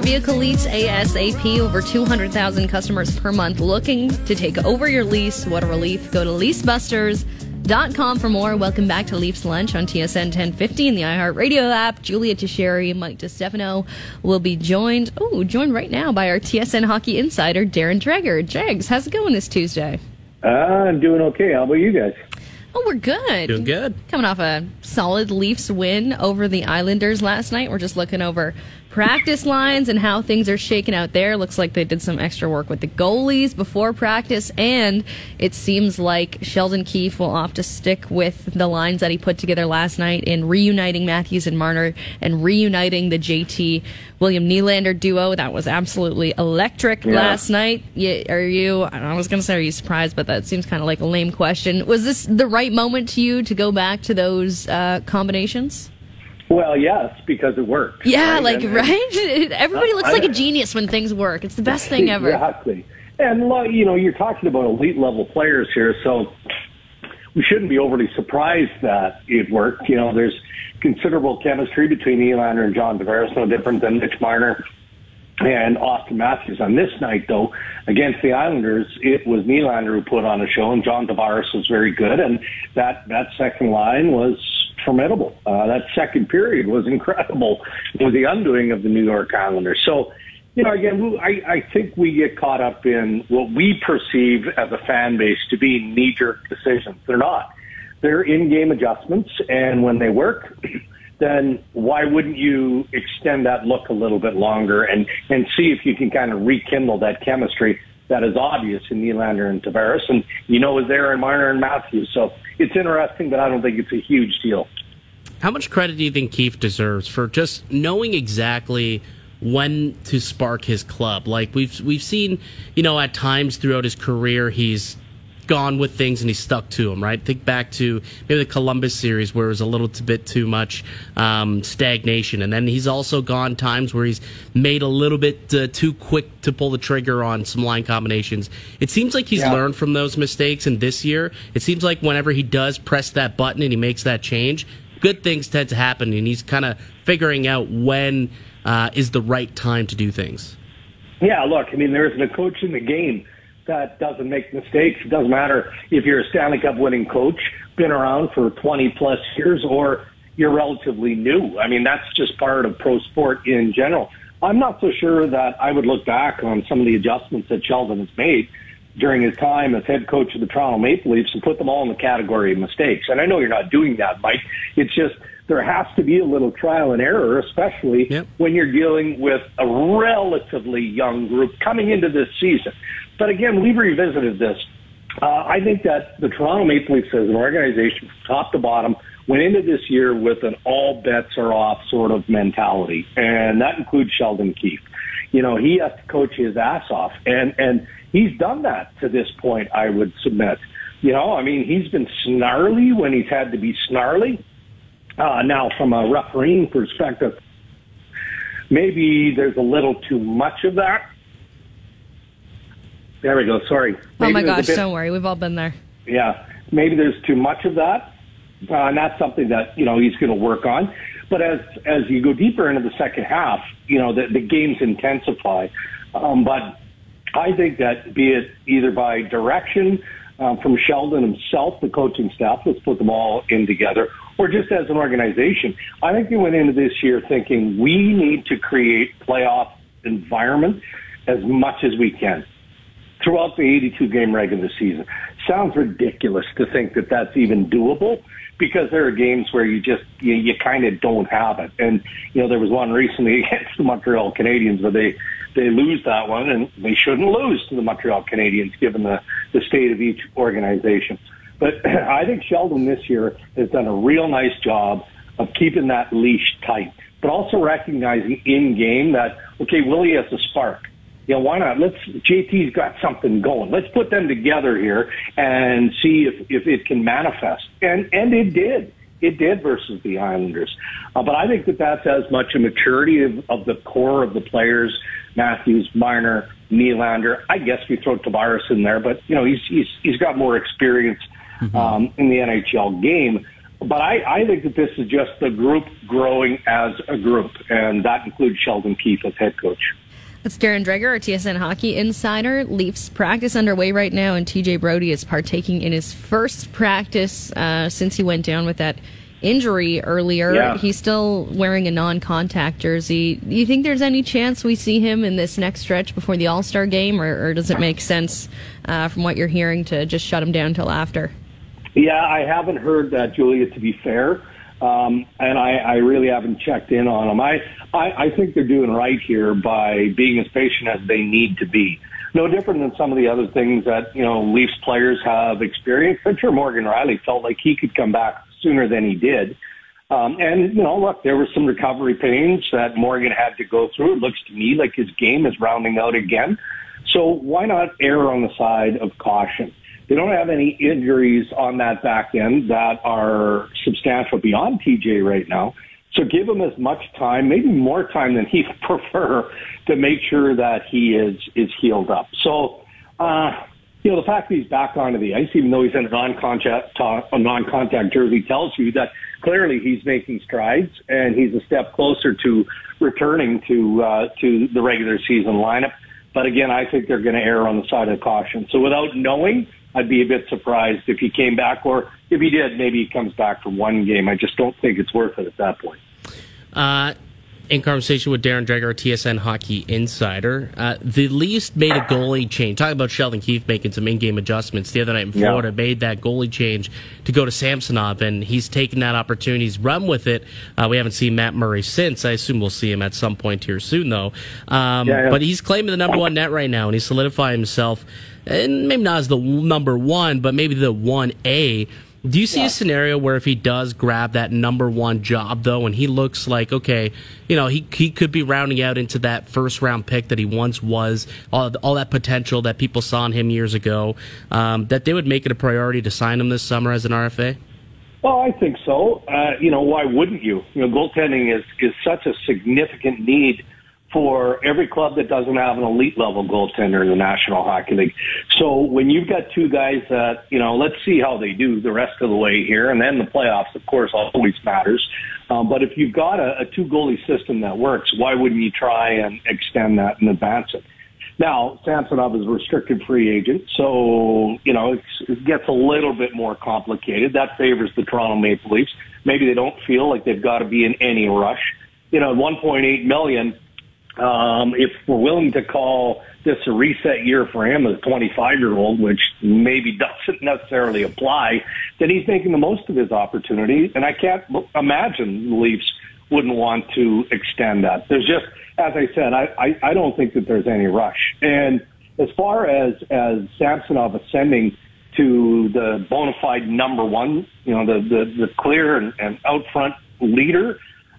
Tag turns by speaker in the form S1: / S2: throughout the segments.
S1: your vehicle lease ASAP. Over 200,000 customers per month looking to take over your lease. What a relief. Go to leasebusters.com for more. Welcome back to Leafs Lunch on TSN 1050 in the iHeartRadio app. Julia Teixeira, Mike DeStefano will be joined, oh, joined right now by our TSN hockey insider, Darren Dreger. Jags, how's it going this Tuesday?
S2: Uh, I'm doing okay. How about you guys?
S1: Oh, we're good.
S3: Doing good.
S1: Coming off a solid Leafs win over the Islanders last night. We're just looking over practice lines and how things are shaking out there. Looks like they did some extra work with the goalies before practice, and it seems like Sheldon Keefe will opt to stick with the lines that he put together last night in reuniting Matthews and Marner and reuniting the JT William Nylander duo. That was absolutely electric
S2: Yeah.
S1: last night. Are you? I was going to say, are you surprised? But that seems kind of like a lame question. Was this the right moment to you to go back to those uh, combinations?
S2: Well, yes, because it worked.
S1: Yeah,
S2: right?
S1: like
S2: And-
S1: right. Everybody looks
S2: I-
S1: like a genius when things work. It's the best thing ever.
S2: Exactly. And you know, you're talking about elite level players here, so we shouldn't be overly surprised that it worked. You know, there's considerable chemistry between Nylander and John Tavares, no different than Mitch Marner and Austin Matthews. On this night, though, against the Islanders, it was Nylander who put on a show, and John Tavares was very good, and that that second line was formidable. Uh, that second period was incredible. Was the undoing of the New York Islanders. So, you know, again, I, I think we get caught up in what we perceive as a fan base to be knee-jerk decisions. They're not. They're in-game adjustments, and when they work, then why wouldn't you extend that look a little bit longer and, and see if you can kind of rekindle that chemistry that is obvious in Nylander and Tavares, and you know is there in Marner and Matthews. So it's interesting, but I don't think it's a huge deal.
S3: How much credit do you think Keefe deserves for just knowing exactly when to spark his club? Like we've we've seen, you know, at times throughout his career, he's gone with things and he stuck to them. Right? Think back to maybe the Columbus series where it was a little bit too much um, stagnation, and then he's also gone times where he's made a little bit uh, too quick to pull the trigger on some line combinations. It seems like he's
S2: Yeah.
S3: learned from those mistakes, and this year, it seems like whenever he does press that button and he makes that change, good things tend to happen, and he's kind of figuring out when uh, is the right time to do things.
S2: Yeah, look, I mean, there isn't a coach in the game that doesn't make mistakes. It doesn't matter if you're a Stanley Cup winning coach, been around for 20 plus years, or you're relatively new. I mean, that's just part of pro sport in general. I'm not so sure that I would look back on some of the adjustments that Sheldon has made during his time as head coach of the Toronto Maple Leafs and put them all in the category of mistakes. And I know you're not doing that, Mike. It's just there has to be a little trial and error, especially
S3: Yep.
S2: when you're dealing with a relatively young group coming into this season. But again, we've revisited this. Uh, I think that the Toronto Maple Leafs as an organization, from top to bottom, went into this year with an all bets are off sort of mentality, and that includes Sheldon Keefe. You know, he has to coach his ass off, and and he's done that to this point. I would submit. You know, I mean, he's been snarly when he's had to be snarly. Uh, now, from a refereeing perspective, maybe there's a little too much of that. There we go. Sorry.
S1: Oh my gosh,
S2: bit-
S1: don't worry. We've all been there.
S2: yeah, maybe there's too much of that, uh, and that's something that you know he's going to work on. But as as you go deeper into the second half, you know the, the games intensify. Um, but I think that be it either by direction um, from Sheldon himself, the coaching staff, let's put them all in together, or just as an organization, I think they went into this year thinking we need to create playoff environment as much as we can throughout the 82 game regular season. Sounds ridiculous to think that that's even doable because there are games where you just you, you kind of don't have it. And you know there was one recently against the Montreal Canadiens where they they lose that one and they shouldn't lose to the Montreal Canadiens given the the state of each organization. But I think Sheldon this year has done a real nice job of keeping that leash tight, but also recognizing in game that okay, Willie has a spark you know, why not? Let's JT's got something going. Let's put them together here and see if if it can manifest. And and it did. It did versus the Islanders. Uh, but I think that that's as much a maturity of, of the core of the players, Matthews, Marner, Nylander. I guess we throw Tavares in there, but you know he's he's he's got more experience um, in the NHL game. but I, I think that this is just the group growing as a group, and that includes Sheldon Keefe as head coach.
S1: That's Darren Dreger, our TSN hockey insider. Leafs practice underway right now, and TJ Brodie is partaking in his first practice uh, since he went down with that injury earlier.
S2: Yeah.
S1: He's still wearing a non contact jersey. Do you think there's any chance we see him in this next stretch before the All Star game, or, or, does it make sense uh, from what you're hearing to just shut him down till after?
S2: Yeah, I haven't heard that, Julia, to be fair. Um, and I, I really haven't checked in on them. I, I, I think they're doing right here by being as patient as they need to be. No different than some of the other things that, you know, Leafs players have experienced. I'm sure Morgan Rielly felt like he could come back sooner than he did. Um, and, you know, look, there were some recovery pains that Morgan had to go through. It looks to me like his game is rounding out again. So why not err on the side of caution? They don't have any injuries on that back end that are substantial beyond TJ right now. So give him as much time, maybe more time than he'd prefer to make sure that he is, is healed up. So, uh, you know, the fact that he's back onto the ice, even though he's in a non-contact, a non-contact jersey, tells you that clearly he's making strides and he's a step closer to returning to uh, to the regular season lineup. But again, I think they're going to err on the side of caution. So without knowing, I'd be a bit surprised if he came back, or if he did, maybe he comes back for one game. I just don't think it's worth it at that point.
S3: Uh, in conversation with Darren Dreger, TSN Hockey Insider, uh, the Leafs made a goalie change. Talking about Sheldon Keefe making some in-game adjustments the other night in Florida, yeah. made that goalie change to go to Samsonov, and he's taken that opportunity. He's run with it. Uh, we haven't seen Matt Murray since. I assume we'll see him at some point here soon, though. Um, yeah, yeah. But he's claiming the number one net right now, and he's solidifying himself, and maybe not as the number one, but maybe the one A do you see yeah. a scenario where if he does grab that number one job though, and he looks like okay, you know he he could be rounding out into that first round pick that he once was, all all that potential that people saw in him years ago, um, that they would make it a priority to sign him this summer as an RFA?
S2: Well, I think so. Uh, you know, why wouldn't you? You know, goaltending is is such a significant need for every club that doesn't have an elite level goaltender in the National Hockey League. So when you've got two guys that, you know, let's see how they do the rest of the way here. And then the playoffs, of course, always matters. Um, but if you've got a, a two goalie system that works, why wouldn't you try and extend that and advance it? Now, Samsonov is a restricted free agent, so, you know, it gets a little bit more complicated. That favors the Toronto Maple Leafs. Maybe they don't feel like they've got to be in any rush. You know, 1.8 million, um, if we're willing to call this a reset year for him as a 25 year old, which maybe doesn't necessarily apply, then he's making the most of his opportunity. And I can't imagine the Leafs wouldn't want to extend that. There's just, as I said, I, I, I don't think that there's any rush. And as far as, as Samsonov ascending to the bona fide number one, you know, the, the, the clear and, and out front leader,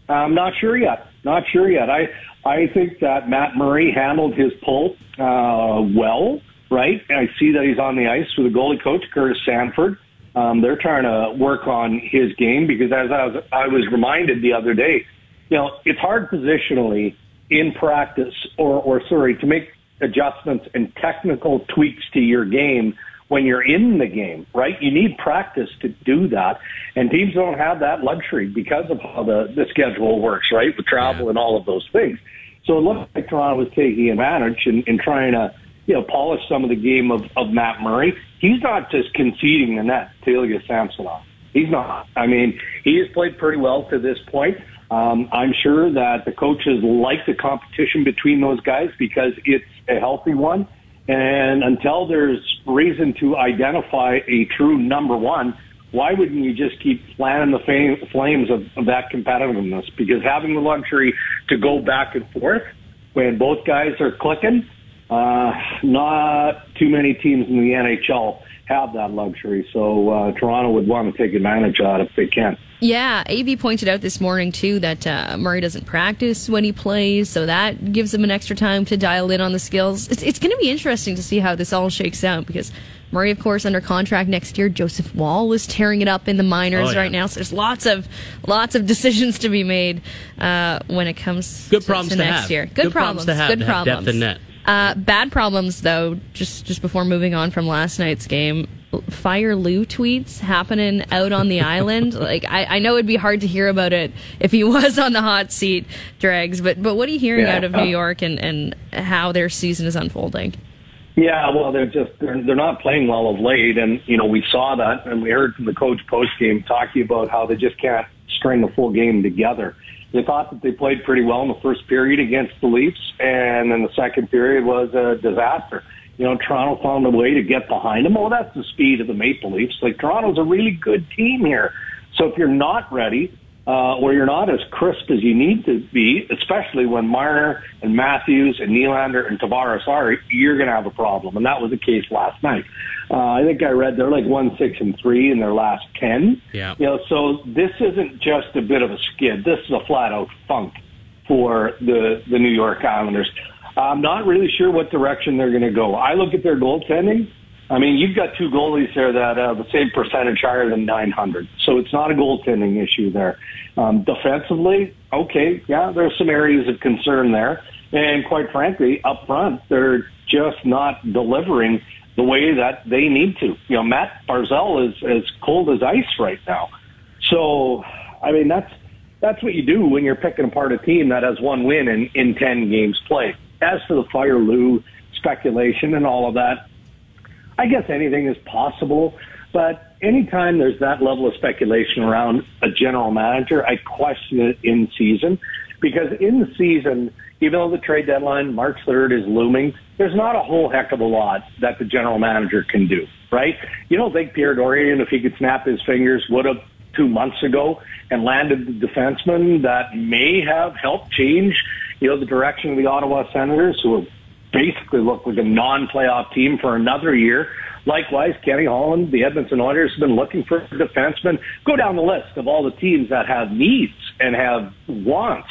S2: I'm not sure yet. Not sure yet. I I think that Matt Murray handled his pull uh, well. Right. I see that he's on the ice with the goalie coach Curtis Sanford. Um, they're trying to work on his game because, as I was, I was reminded the other day, you know, it's hard positionally in practice, or, or sorry, to make adjustments and technical tweaks to your game when you're in the game, right? You need practice to do that. And teams don't have that luxury because of how the, the schedule works, right? With travel and all of those things. So it looks like Toronto was taking advantage and, and trying to, you know, polish some of the game of, of Matt Murray. He's not just conceding the net to Ilya Samsonov. He's not. I mean, he has played pretty well to this point. Um, I'm sure that the coaches like the competition between those guys because it's a healthy one and until there's reason to identify a true number one, why wouldn't you just keep fanning the fame, flames of, of that competitiveness? Because having the luxury to go back and forth when both guys are clicking, uh, not too many teams in the NHL have that luxury. So uh, Toronto would want to take advantage of it if they can.
S1: Yeah, AB pointed out this morning too that uh, Murray doesn't practice when he plays, so that gives him an extra time to dial in on the skills. It's, it's going to be interesting to see how this all shakes out because Murray, of course, under contract next year. Joseph Woll is tearing it up in the minors oh, yeah. right now, so there's lots of lots of decisions to be made uh, when it comes
S3: good
S1: to,
S3: problems
S1: to next
S3: have.
S1: year.
S3: Good, good problems,
S1: problems,
S3: to have.
S1: Good
S3: to
S1: problems.
S3: Have depth in net.
S1: Uh, bad problems, though. Just just before moving on from last night's game, fire Lou tweets happening out on the island? Like, I, I know it'd be hard to hear about it if he was on the hot seat, Dregs, but, but what are you hearing
S2: Yeah.
S1: out of New York and, and how their season is unfolding?
S2: Yeah, well, they're just they're, they're not playing well of late, and you know we saw that, and we heard from the coach post game talking about how they just can't string a full game together. They thought that they played pretty well in the first period against the Leafs, and then the second period was a disaster. You know, Toronto found a way to get behind them. Oh, that's the speed of the Maple Leafs. Like Toronto's a really good team here. So if you're not ready, uh, or you're not as crisp as you need to be, especially when Marner and Matthews and Nylander and Tavares are, you're going to have a problem. And that was the case last night. Uh, I think I read they're like one, six, and three in their last ten.
S3: Yeah.
S2: You know, so this isn't just a bit of a skid. This is a flat out funk for the the New York Islanders. I'm not really sure what direction they're going to go. I look at their goaltending. I mean, you've got two goalies there that have the same percentage higher than 900. So it's not a goaltending issue there. Um, defensively, okay, yeah, there's some areas of concern there. And quite frankly, up front, they're just not delivering the way that they need to. You know, Matt Barzal is as cold as ice right now. So, I mean, that's that's what you do when you're picking apart a team that has one win in, in 10 games played. As for the Fire Lou speculation and all of that, I guess anything is possible, but anytime there's that level of speculation around a general manager, I question it in season because in the season, even though the trade deadline, March 3rd, is looming, there's not a whole heck of a lot that the general manager can do, right? You don't think Pierre Dorion, if he could snap his fingers, would have two months ago and landed the defenseman that may have helped change, you know, the direction of the Ottawa Senators, who have basically look like a non-playoff team for another year. Likewise, Kenny Holland, the Edmonton Oilers have been looking for a defensemen. Go down the list of all the teams that have needs and have wants.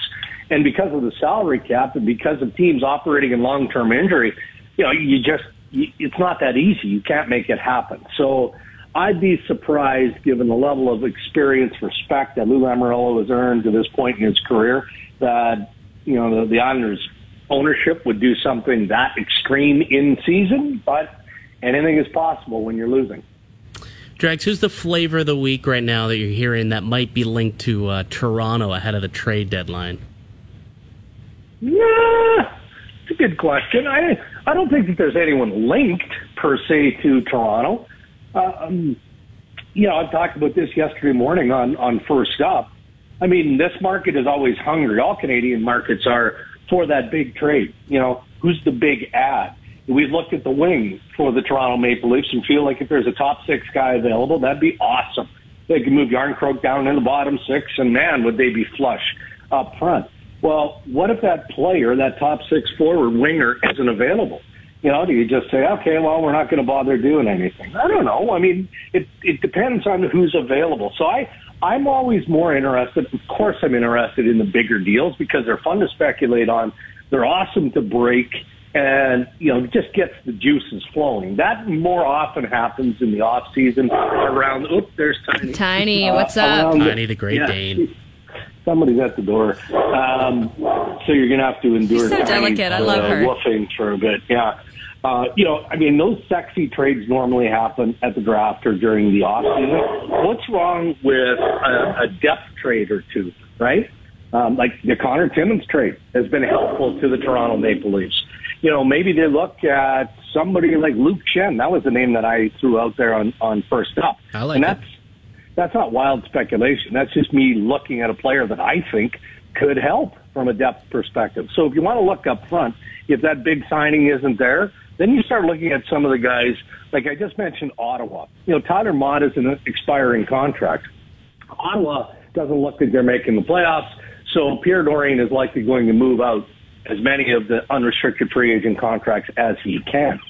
S2: And because of the salary cap and because of teams operating in long-term injury, you know, you just, it's not that easy. You can't make it happen. So I'd be surprised, given the level of experience, respect that Lou Lamoriello has earned to this point in his career, that, you know, the, the Islanders ownership would do something that extreme in season, but anything is possible when you're losing.
S3: Dregs, who's the flavor of the week right now that you're hearing that might be linked to uh, Toronto ahead of the trade deadline?
S2: Yeah, it's a good question. I I don't think that there's anyone linked per se to Toronto. Um, you know, I talked about this yesterday morning on on First Up. I mean, this market is always hungry. All Canadian markets are for that big trade. You know, who's the big ad? We've looked at the wing for the Toronto Maple Leafs and feel like if there's a top six guy available, that'd be awesome. They could move Jarnkrok down in the bottom six, and man, would they be flush up front. Well, what if that player, that top six forward winger, isn't available? You know, do you just say, okay, well, we're not going to bother doing anything? I don't know. I mean, it it depends on who's available. So I I'm always more interested. Of course, I'm interested in the bigger deals because they're fun to speculate on. They're awesome to break, and you know, it just gets the juices flowing. That more often happens in the off season around. Oop, there's Tiny.
S1: Tiny, what's up?
S3: Tiny the Great Dane.
S2: Somebody's at the door. Um, so you're going to have to endure
S1: She's so
S2: Tiny's,
S1: delicate. I love
S2: uh,
S1: her.
S2: woofing for a bit. Yeah. Uh, you know, I mean, those sexy trades normally happen at the draft or during the off season. What's wrong with a, a depth trade or two, right? Um, like the Conor Timmins trade has been helpful to the Toronto Maple Leafs. You know, maybe they look at somebody like Luke Schenn. That was the name that I threw out there on, on first up.
S3: I like
S2: and
S3: it.
S2: that's that's not wild speculation. That's just me looking at a player that I think could help from a depth perspective. So if you want to look up front, if that big signing isn't there, then you start looking at some of the guys, like I just mentioned Ottawa. You know, Tyler Motte is an expiring contract. Ottawa doesn't look like they're making the playoffs, so Pierre Dorion is likely going to move out as many of the unrestricted free agent contracts as he can.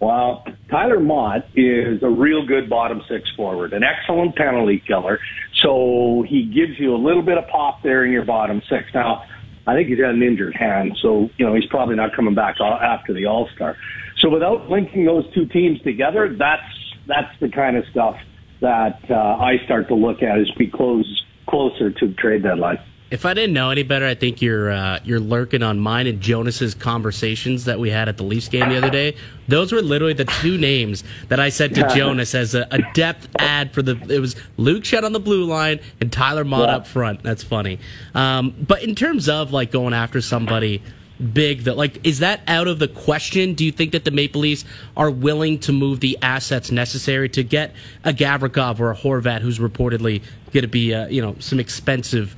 S2: Well, Tyler Motte is a real good bottom six forward, an excellent penalty killer. So he gives you a little bit of pop there in your bottom six. Now, I think he's got an injured hand, so you know he's probably not coming back after the All Star. So without linking those two teams together, that's that's the kind of stuff that uh, I start to look at as we close closer to trade deadline.
S3: If I didn't know any better, I think you're uh, you're lurking on mine and Jonas's conversations that we had at the Leafs game the other day. Those were literally the two names that I said to Jonas as a, a depth ad for the. It was Luke Schenn on the blue line and Tyler Motte
S2: Yeah.
S3: up front. That's funny. Um, but in terms of like going after somebody big, that like is that out of the question? Do you think that the Maple Leafs are willing to move the assets necessary to get a Gavrikov or a Horvat, who's reportedly going to be uh, you know some expensive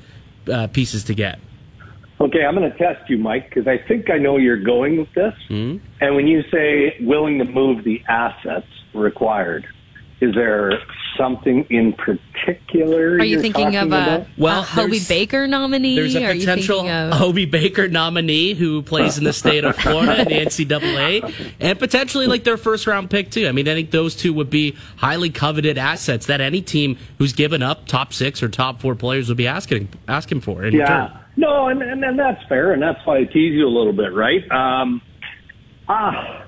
S3: uh, pieces to get?
S2: Okay, I'm going to test you, Mike, because I think I know you're going with this.
S3: Hmm?
S2: And when you say willing to move the assets required, is there something in particular?
S1: Are you
S2: you're
S1: thinking of a.
S3: Well,
S1: a Hobey
S3: there's-
S1: Baker nominee?
S3: There's a
S1: Are
S3: potential
S1: of
S3: Hobey Baker nominee who plays in the state of Florida in the NCAA, and potentially like their first round pick too. I mean, I think those two would be highly coveted assets that any team who's given up top six or top four players would be asking asking for in
S2: Yeah.
S3: return.
S2: No, and, and and that's fair, and that's why I tease you a little bit, right? Um, ah,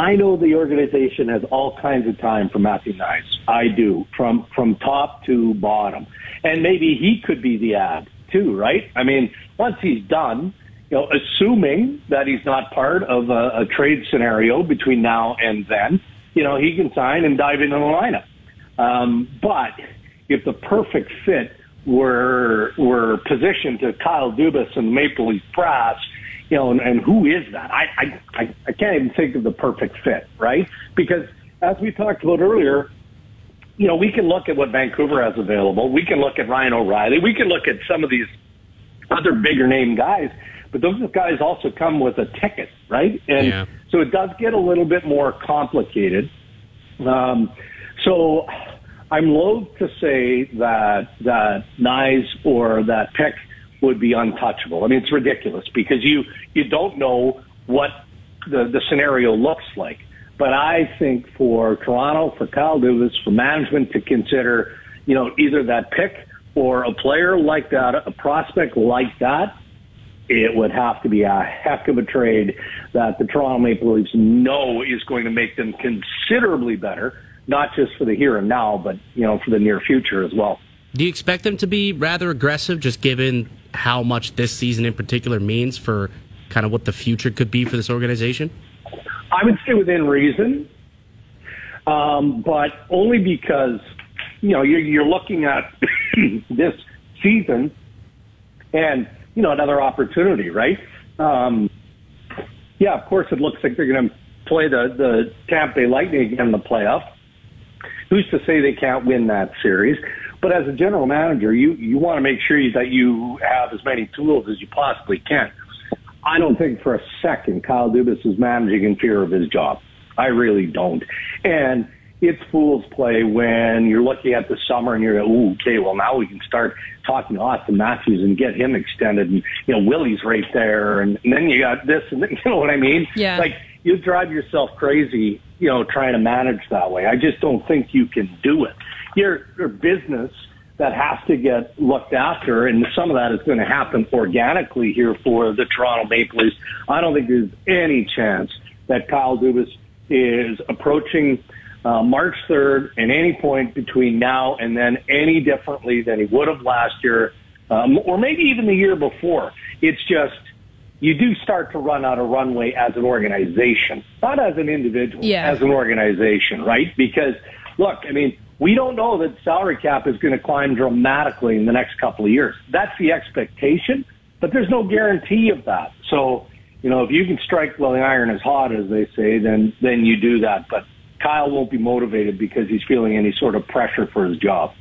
S2: I know the organization has all kinds of time for Matthew Knies. I do, from from top to bottom, and maybe he could be the ad too, right? I mean, once he's done, you know, assuming that he's not part of a, a trade scenario between now and then, you know, he can sign and dive into the lineup. Um, but if the perfect fit were were positioned to Kyle Dubas and Maple Leaf Brass, you know, and, and who is that? I, I I can't even think of the perfect fit, right? Because as we talked about earlier, you know, we can look at what Vancouver has available. We can look at Ryan O'Reilly. We can look at some of these other bigger name guys, but those guys also come with a ticket, right? And
S3: Yeah.
S2: so it does get a little bit more complicated. Um, so I'm loath to say that that Knies or that pick would be untouchable. I mean, it's ridiculous because you you don't know what the the scenario looks like. But I think for Toronto, for Kyle Dubas, for management to consider, you know, either that pick or a player like that, a prospect like that, it would have to be a heck of a trade that the Toronto Maple Leafs know is going to make them considerably better, not just for the here and now, but you know for the near future as well.
S3: Do you expect them to be rather aggressive, just given how much this season in particular means for kind of what the future could be for this organization?
S2: I would say within reason, um, but only because you know you're, you're looking at this season and you know another opportunity, right? Um, yeah, of course, it looks like they're going to play the the Tampa Bay Lightning again in the playoff. Who's to say they can't win that series? But as a general manager, you you want to make sure that you have as many tools as you possibly can. I don't think for a second Kyle Dubas is managing in fear of his job. I really don't. And it's fool's play when you're looking at the summer and you're, ooh, okay, well now we can start talking to Austin Matthews and get him extended, and you know Willie's right there, and, and then you got this, and you know what I mean?
S1: Yeah.
S2: Like you drive yourself crazy, you know, trying to manage that way. I just don't think you can do it. Your your business that has to get looked after, and some of that is going to happen organically here for the Toronto Maple Leafs. I don't think there's any chance that Kyle Dubas is approaching uh, March 3rd at any point between now and then any differently than he would have last year, um, or maybe even the year before. It's just you do start to run out of runway as an organization, not as an individual,
S1: Yeah.
S2: as an organization, right? Because look, I mean, we don't know that salary cap is going to climb dramatically in the next couple of years. That's the expectation, but there's no guarantee of that. So, you know, if you can strike while the iron is hot, as they say, then then you do that. But Kyle won't be motivated because he's feeling any sort of pressure for his job.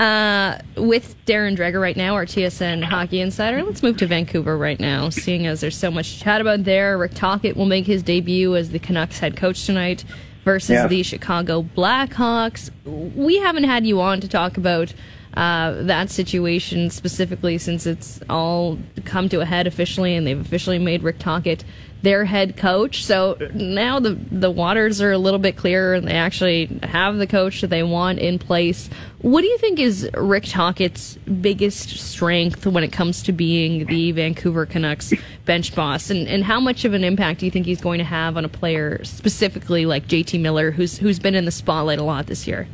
S1: Uh, with Darren Dreger right now, our TSN hockey insider. Let's move to Vancouver right now, seeing as there's so much chat about there. Rick Tocchet will make his debut as the Canucks head coach tonight versus
S2: Yes.
S1: the Chicago Blackhawks. We haven't had you on to talk about uh, that situation specifically since it's all come to a head officially and they've officially made Rick Tocchet their head coach. So now the the waters are a little bit clearer and they actually have the coach that they want in place. What do you think is Rick Tocchet's biggest strength when it comes to being the Vancouver Canucks bench boss and, and how much of an impact do you think he's going to have on a player specifically like JT Miller who's who's been in the spotlight a lot this year?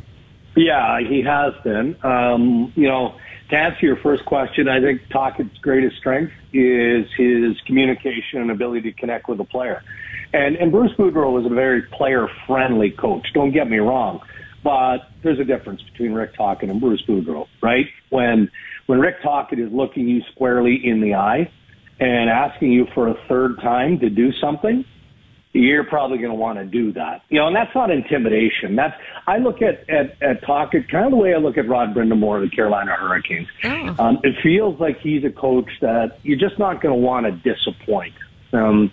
S2: Yeah, he has been. Um, you know, to answer your first question, I think Tocchet's greatest strength is his communication and ability to connect with the player. And, and Bruce Boudreau was a very player-friendly coach. Don't get me wrong, but there's a difference between Rick Tocchet and Bruce Boudreau, right? When when Rick Tocchet is looking you squarely in the eye and asking you for a third time to do something, you're probably going to want to do that. You know, and that's not intimidation. That's I look at at, at Tocchet kind of the way I look at Rod Brind'Amour of the Carolina Hurricanes.
S1: Oh.
S2: Um, it feels like he's a coach that you're just not going to want to disappoint. Um,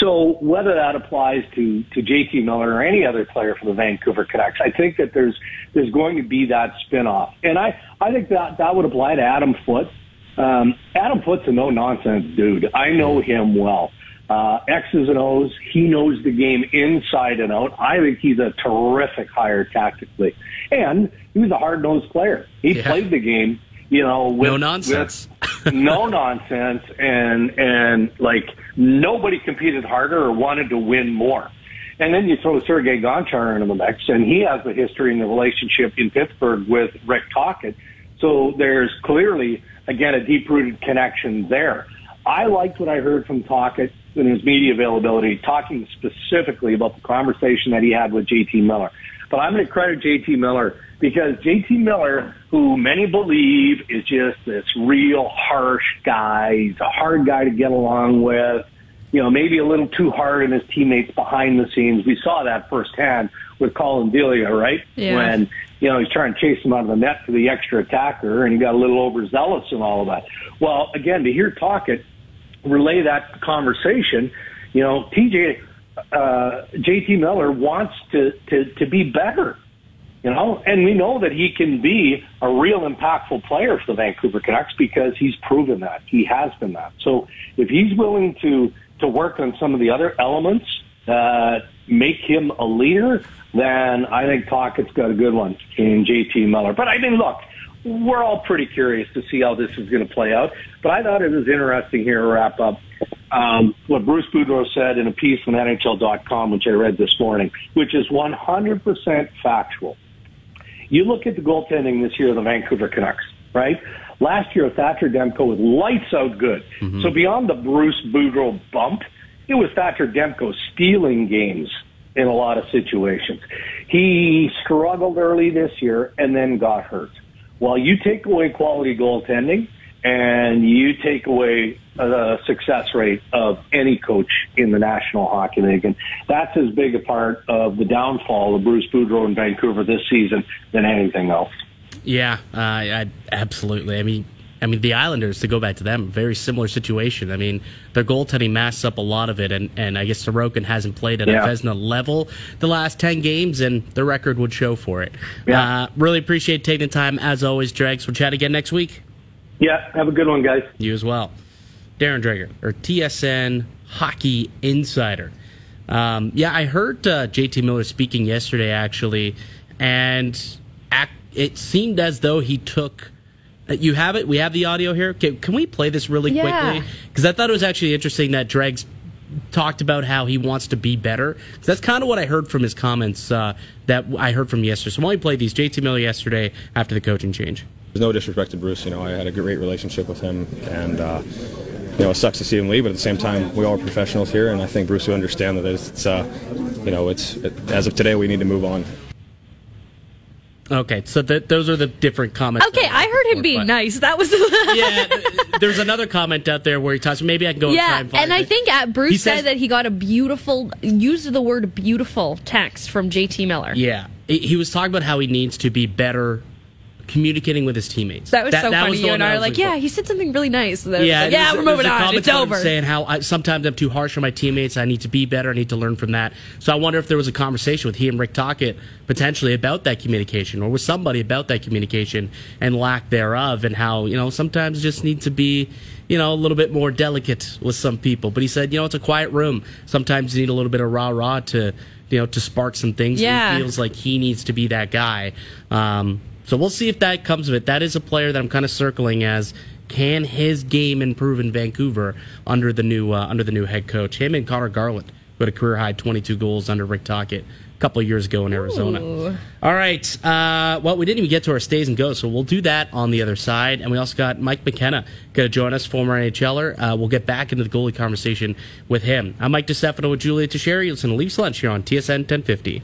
S2: so whether that applies to to JT Miller or any other player for the Vancouver Canucks, I think that there's there's going to be that spinoff, and I I think that that would apply to Adam Foote. Um, Adam Foote's a no nonsense dude. I know him well. Uh, X's and O's. He knows the game inside and out. I think he's a terrific hire tactically, and he was a hard nosed player. He
S3: Yeah.
S2: played the game, you know, with,
S3: No nonsense.
S2: with no nonsense, and and like nobody competed harder or wanted to win more. And then you throw Sergei Gonchar into the mix, and he has a history and the relationship in Pittsburgh with Rick Tocchet. So there's clearly, again, a deep-rooted connection there. I liked what I heard from Tocchet in his media availability, talking specifically about the conversation that he had with JT Miller. But I'm going to credit JT Miller because JT Miller, who many believe is just this real harsh guy, he's a hard guy to get along with, you know, maybe a little too hard on his teammates behind the scenes. We saw that firsthand with Collin Delia, right?
S1: Yeah.
S2: When, you know, he's trying to chase him out of the net for the extra attacker and he got a little overzealous and all of that. Well, again, to hear Tocchet relay that conversation, you know, TJ, uh, JT Miller wants to, to, to be better. You know, and we know that he can be a real impactful player for the Vancouver Canucks because he's proven that. He has been that. So if he's willing to, to work on some of the other elements that make him a leader, then I think Tocchet's got a good one in JT Miller. But I mean, look, we're all pretty curious to see how this is going to play out. But I thought it was interesting here to wrap up um, what Bruce Boudreau said in a piece on NHL.com, which I read this morning, which is 100% factual. You look at the goaltending this year of the Vancouver Canucks, right? Last year, Thatcher Demko was lights out good. So beyond the Bruce Boudreau bump, it was Thatcher Demko stealing games in a lot of situations. He struggled early this year and then got hurt. Well, you take away quality goaltending and you take away the success rate of any coach in the National Hockey League. And that's as big a part of the downfall of Bruce Boudreau in Vancouver this season than anything else.
S3: Yeah, uh, I, absolutely. I mean, I mean the Islanders. To go back to them, very similar situation. I mean, their goaltending masks up a lot of it, and, and I guess Sorokin hasn't played at
S2: Yeah.
S3: a Vezina level the last ten games, and the record would show for it.
S2: Yeah.
S3: Uh, really appreciate taking the time as always, Dregs. We'll chat again next week.
S2: Yeah, have a good one, guys.
S3: You as well. Darren Dreger, or TSN Hockey Insider. Um, yeah, I heard uh, JT Miller speaking yesterday, actually, and ac it seemed as though he took. Uh, You have it. We have the audio here. Can, can we play this really
S1: Yeah.
S3: quickly? Because I thought it was actually interesting that Dregs talked about how he wants to be better. 'Cause that's kind of what I heard from his comments uh, that I heard from yesterday. So why don't we play these? JT Miller yesterday after the coaching change.
S4: There's no disrespect to Bruce. You know, I had a great relationship with him, and uh, you know, it sucks to see him leave. But at the same time, we all are professionals here, and I think Bruce will understand that it's, uh, you know, it's it, as of today, we need to move on.
S3: Okay, so th- those are the different comments.
S1: Okay, I heard him being
S3: But-
S1: nice. That was
S3: yeah, th- there's another comment out there where he talks. Maybe I can go
S1: Yeah,
S3: and
S1: and I
S3: it.
S1: think at Bruce
S3: He
S1: said
S3: says-
S1: that he got a beautiful, used the word beautiful text from JT Miller.
S3: Yeah, he was talking about how he needs to be better communicating with his teammates.
S1: That was so funny.
S3: the
S1: you and I are like, yeah, he said something really nice. And
S3: Yeah,
S1: like, yeah,
S3: there's-
S1: we're moving on. It's over.
S3: Saying how I, sometimes I'm too harsh on my teammates. I need to be better. I need to learn from that. So I wonder if there was a conversation with he and Rick Tocchet potentially about that communication, or with somebody about that communication and lack thereof, and how you know sometimes just need to be you know a little bit more delicate with some people. But he said, you know, it's a quiet room. Sometimes you need a little bit of rah rah to you know to spark some things. And
S1: Yeah.
S3: he feels like he needs to be that guy. Um, so we'll see if that comes of it. That is a player that I'm kind of circling as can his game improve in Vancouver under the new uh, under the new head coach. Him and Conor Garland who had a career high 22 goals under Rick Tocchet a couple of years ago in Arizona.
S1: Ooh.
S3: All right. Uh, well, we didn't even get to our stays and goes, so we'll do that on the other side. And we also got Mike McKenna going to join us, former NHLer. Uh, we'll get back into the goalie conversation with him. I'm Mike DeStefano with Julia Teixeira. You listen to Leafs Lunch here on TSN 1050.